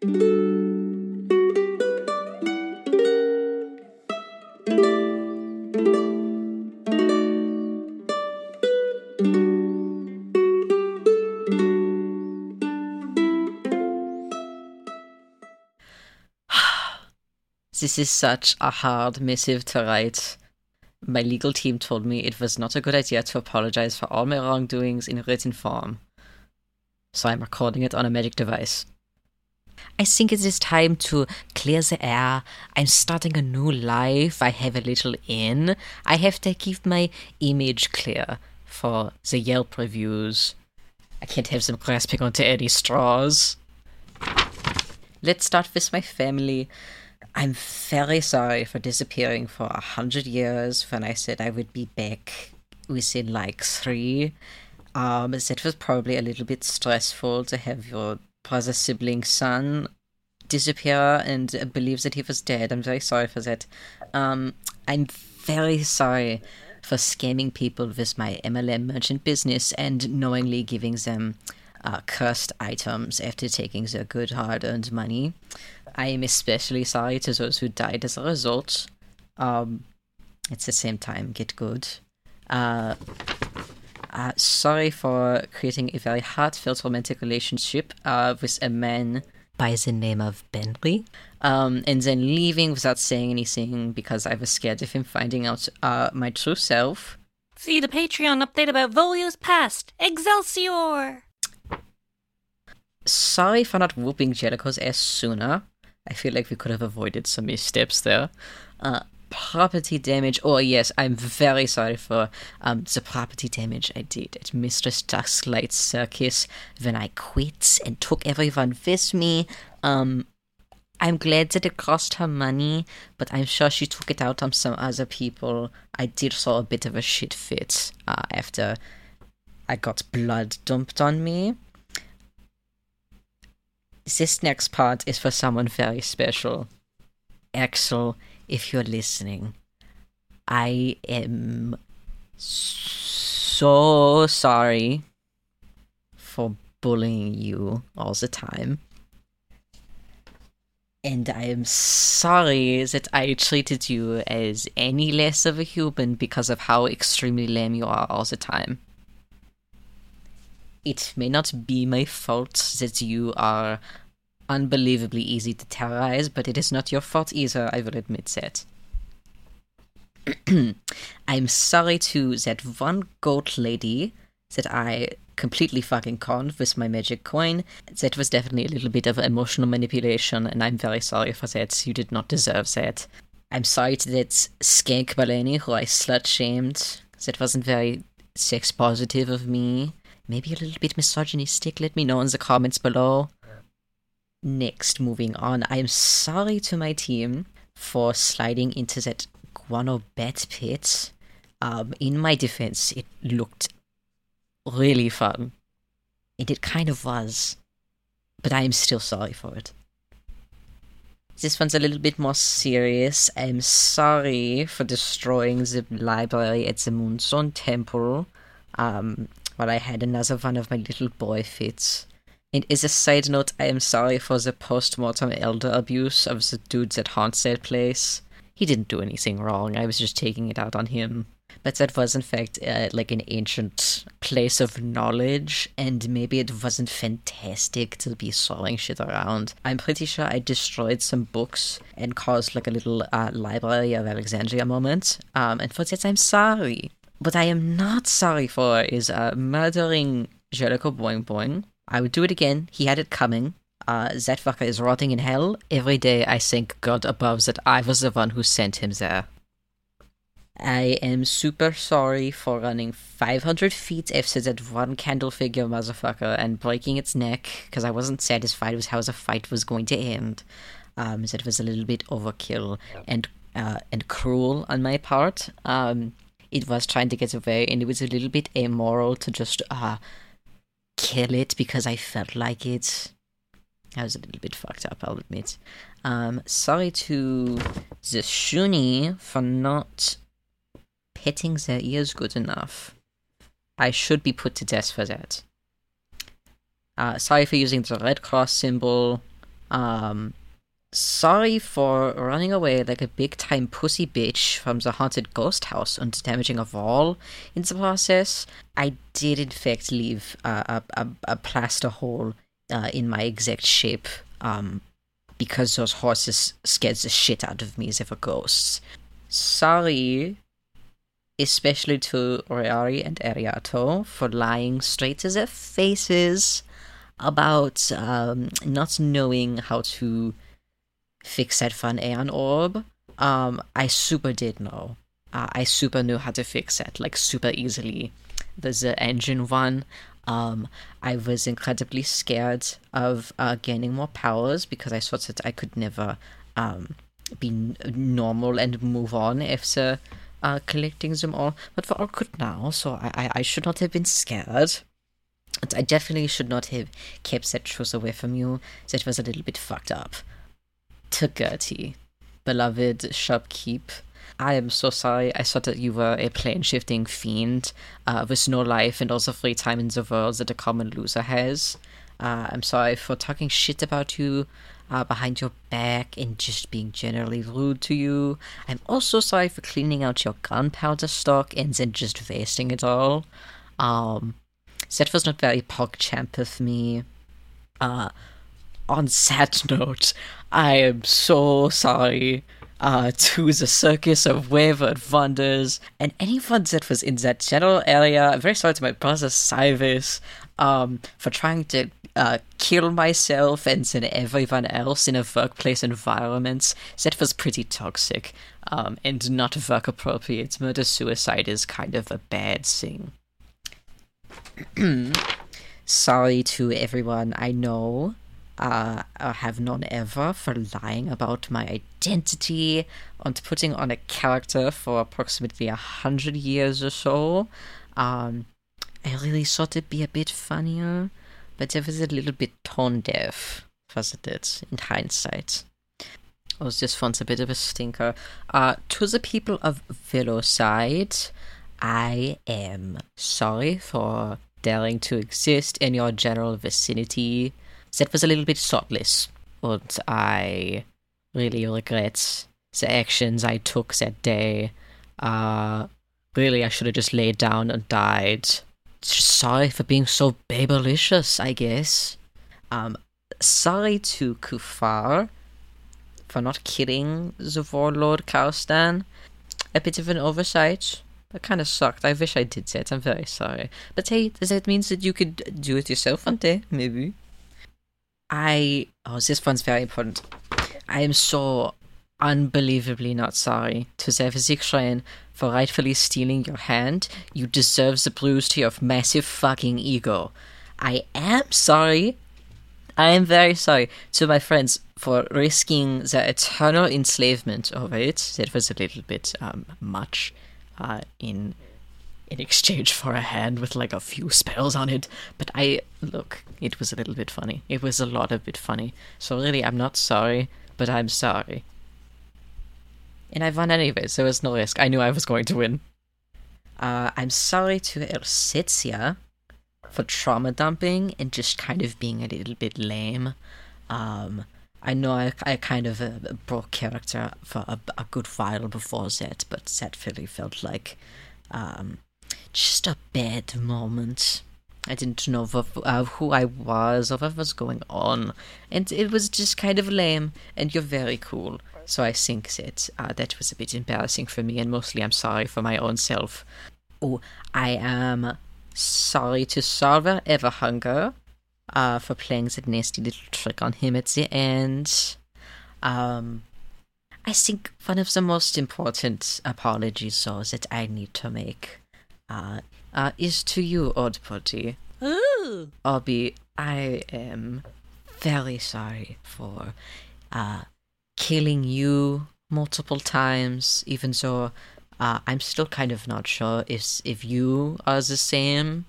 This is such a hard missive to write. My legal team told me it was not a good idea to apologize for all my wrongdoings in written form. So I'm recording it on a magic device. I think it is time to clear the air. I'm starting a new life. I have a little in. I have to keep my image clear for the Yelp reviews. I can't have them grasping onto any straws. Let's start with my family. I'm very sorry for disappearing for a hundred years when I said I would be back within like three. Um, that was probably a little bit stressful to have your brother sibling son disappear and uh, believe that he was dead. I'm very sorry for that. Um, I'm very sorry for scamming people with my MLM merchant business and knowingly giving them uh, cursed items after taking their good hard earned money. I am especially sorry to those who died as a result. Um, at the same time, get good. Uh, uh, sorry for creating a very heartfelt romantic relationship uh, with a man by the name of Benry, um, and then leaving without saying anything because I was scared of him finding out uh, my true self. See the Patreon update about Volio's past. Excelsior! Sorry for not whooping Jellico's ass sooner. I feel like we could have avoided some missteps there. Uh, property damage. Oh yes, I'm very sorry for um, the property damage I did at Mistress Dusklight Circus when I quit and took everyone with me. Um, I'm glad that it cost her money, but I'm sure she took it out on some other people. I did saw a bit of a shit fit uh, after I got blood dumped on me. This next part is for someone very special. Axel, if you're listening, I am so sorry for bullying you all the time. And I am sorry that I treated you as any less of a human because of how extremely lame you are all the time. It may not be my fault that you are unbelievably easy to terrorize, but it is not your fault either, I will admit that. I'm sorry to that one goat lady that I completely fucking conned with my magic coin. That was definitely a little bit of emotional manipulation, and I'm very sorry for that. You did not deserve that. I'm sorry to that skank Baleni who I slut shamed. That wasn't very sex positive of me. Maybe a little bit misogynistic. Let me know in the comments below. Next, moving on, I'm sorry to my team for sliding into that guano bat pit. Um, in my defense, it looked really fun. And it kind of was. But I am still sorry for it. This one's a little bit more serious. I'm sorry for destroying the library at the Moonstone Temple um, while I had another one of my little boy fits. And as a side note, I am sorry for the post-mortem elder abuse of the dudes at haunts that place. He didn't do anything wrong, I was just taking it out on him. But that was in fact uh, like an ancient place of knowledge, and maybe it wasn't fantastic to be throwing shit around. I'm pretty sure I destroyed some books and caused like a little uh, Library of Alexandria moment, um, and for that I'm sorry. What I am not sorry for is uh, murdering Jellico Boing Boing I would do it again. He had it coming. Uh, that fucker is rotting in hell. Every day I thank God above that I was the one who sent him there. I am super sorry for running 500 feet after that one candle figure motherfucker and breaking its neck because I wasn't satisfied with how the fight was going to end. Um, that was a little bit overkill and uh, and cruel on my part. Um, it was trying to get away, and it was a little bit amoral to just uh, kill it because I felt like it. I was a little bit fucked up, I'll admit. Um, sorry to the Shoony for not hitting their ears good enough. I should be put to death for that. Uh, sorry for using the Red Cross symbol. Um, sorry for running away like a big time pussy bitch from the haunted ghost house and damaging a wall in the process. I did, in fact, leave a, a, a plaster hole uh, in my exact shape um, because those horses scared the shit out of me as if a ghosts. Sorry especially to Royari and Ariato for lying straight to their faces about um, not knowing how to fix that fun Aeon orb. Um, I super did know. Uh, I super knew how to fix it, like super easily. There's the engine one. Um, I was incredibly scared of uh, gaining more powers because I thought that I could never um, be n- normal and move on the uh, collecting them all, but we're all good now, so I, I, I should not have been scared. I definitely should not have kept that truth away from you. That was a little bit fucked up. To Gertie, beloved shopkeep, I am so sorry. I thought that you were a plane shifting fiend uh, with no life and also free time in the world that a common loser has. Uh, I'm sorry for talking shit about you uh, behind your back and just being generally rude to you. I'm also sorry for cleaning out your gunpowder stock and then just wasting it all. Um, that was not very PogChamp of me. Uh, on sad note, I am so sorry uh, to the Circus of Wayward Wonders and anyone that was in that general area. I'm very sorry to my brother Cyrus um, for trying to uh, kill myself and then everyone else in a workplace environment. That was pretty toxic um, and not work appropriate. Murder suicide is kind of a bad thing. Sorry to everyone I know uh, have known ever for lying about my identity and putting on a character for approximately a hundred years or so. Um, I really thought it'd be a bit funnier but it was a little bit tone deaf, wasn't it, in hindsight? It was just once a bit of a stinker. Uh, to the people of Velocide, I am sorry for daring to exist in your general vicinity. That was a little bit thoughtless, and I really regret the actions I took that day. Uh, really, I should have just laid down and died sorry for being so babelicious, I guess. Um, sorry to Kufar for not killing the warlord Karstan. A bit of an oversight. That kind of sucked. I wish I did that. I'm very sorry. But hey, does that means that you could do it yourself one day, maybe. I. Oh, this one's very important. I am so unbelievably not sorry to Zevzikshrain for rightfully stealing your hand. You deserve the bruise to your massive fucking ego. I am sorry. I am very sorry to my friends for risking the eternal enslavement of it. That was a little bit um, much uh, in in exchange for a hand with like a few spells on it. But I look, it was a little bit funny. It was a lot of bit funny. So really, I'm not sorry, but I'm sorry and I won anyway, so it's no risk. I knew I was going to win. Uh, I'm sorry to Elsitzia for trauma dumping and just kind of being a little bit lame. Um, I know I, I kind of uh, broke character for a, a, good while before that, but that really felt like um, just a bad moment. I didn't know uh, who I was or what was going on, and it was just kind of lame. And you're very cool, so I think that uh, that was a bit embarrassing for me, and mostly I'm sorry for my own self. Oh, I am sorry to Salver Everhunger uh, for playing that nasty little trick on him at the end. Um, I think one of the most important apologies, though, that I need to make uh, uh, is to you, Odd. Ooh. Obby, I am very sorry for uh, killing you multiple times, even though uh, I'm still kind of not sure if if you are the same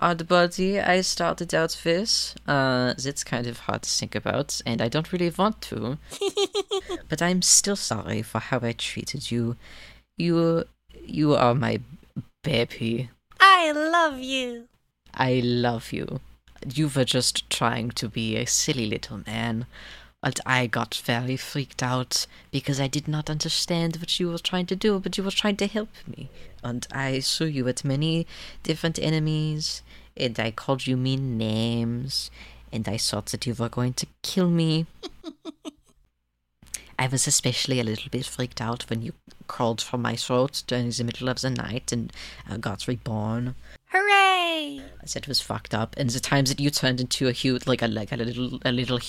odd body I started out with. Uh, that's kind of hard to think about, and I don't really want to. but I'm still sorry for how I treated you. You, you are my baby. I love you. I love you. You were just trying to be a silly little man. But I got very freaked out because I did not understand what you were trying to do, but you were trying to help me. And I threw you at many different enemies, and I called you mean names, and I thought that you were going to kill me. I was especially a little bit freaked out when you crawled from my throat during the middle of the night and uh, got reborn. Hooray! I said it was fucked up, and the times that you turned into a huge, like a like a little a little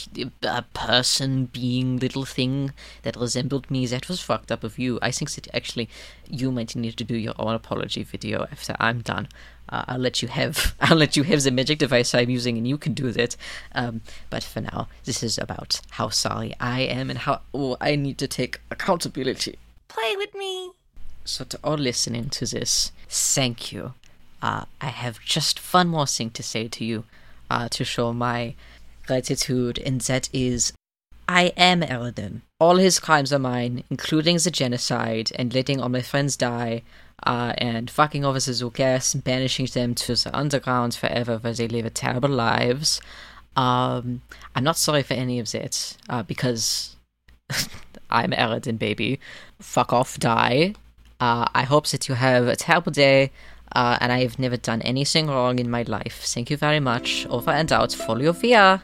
uh, person being little thing that resembled me, that was fucked up of you. I think that actually you might need to do your own apology video after I'm done. Uh, I'll let you have I'll let you have the magic device I'm using, and you can do that. Um, but for now, this is about how sorry I am and how oh, I need to take accountability. Play with me. So to all listening to this, thank you. Uh, I have just one more thing to say to you uh, to show my gratitude, and that is I am Eridan. All his crimes are mine, including the genocide and letting all my friends die, uh, and fucking over the Xulgaths and banishing them to the underground forever where they live terrible lives. Um, I'm not sorry for any of that, uh, because I'm Eridan, baby. Fuck off, die. Uh, I hope that you have a terrible day, uh, and I have never done anything wrong in my life. Thank you very much. Over and out. Follow your via.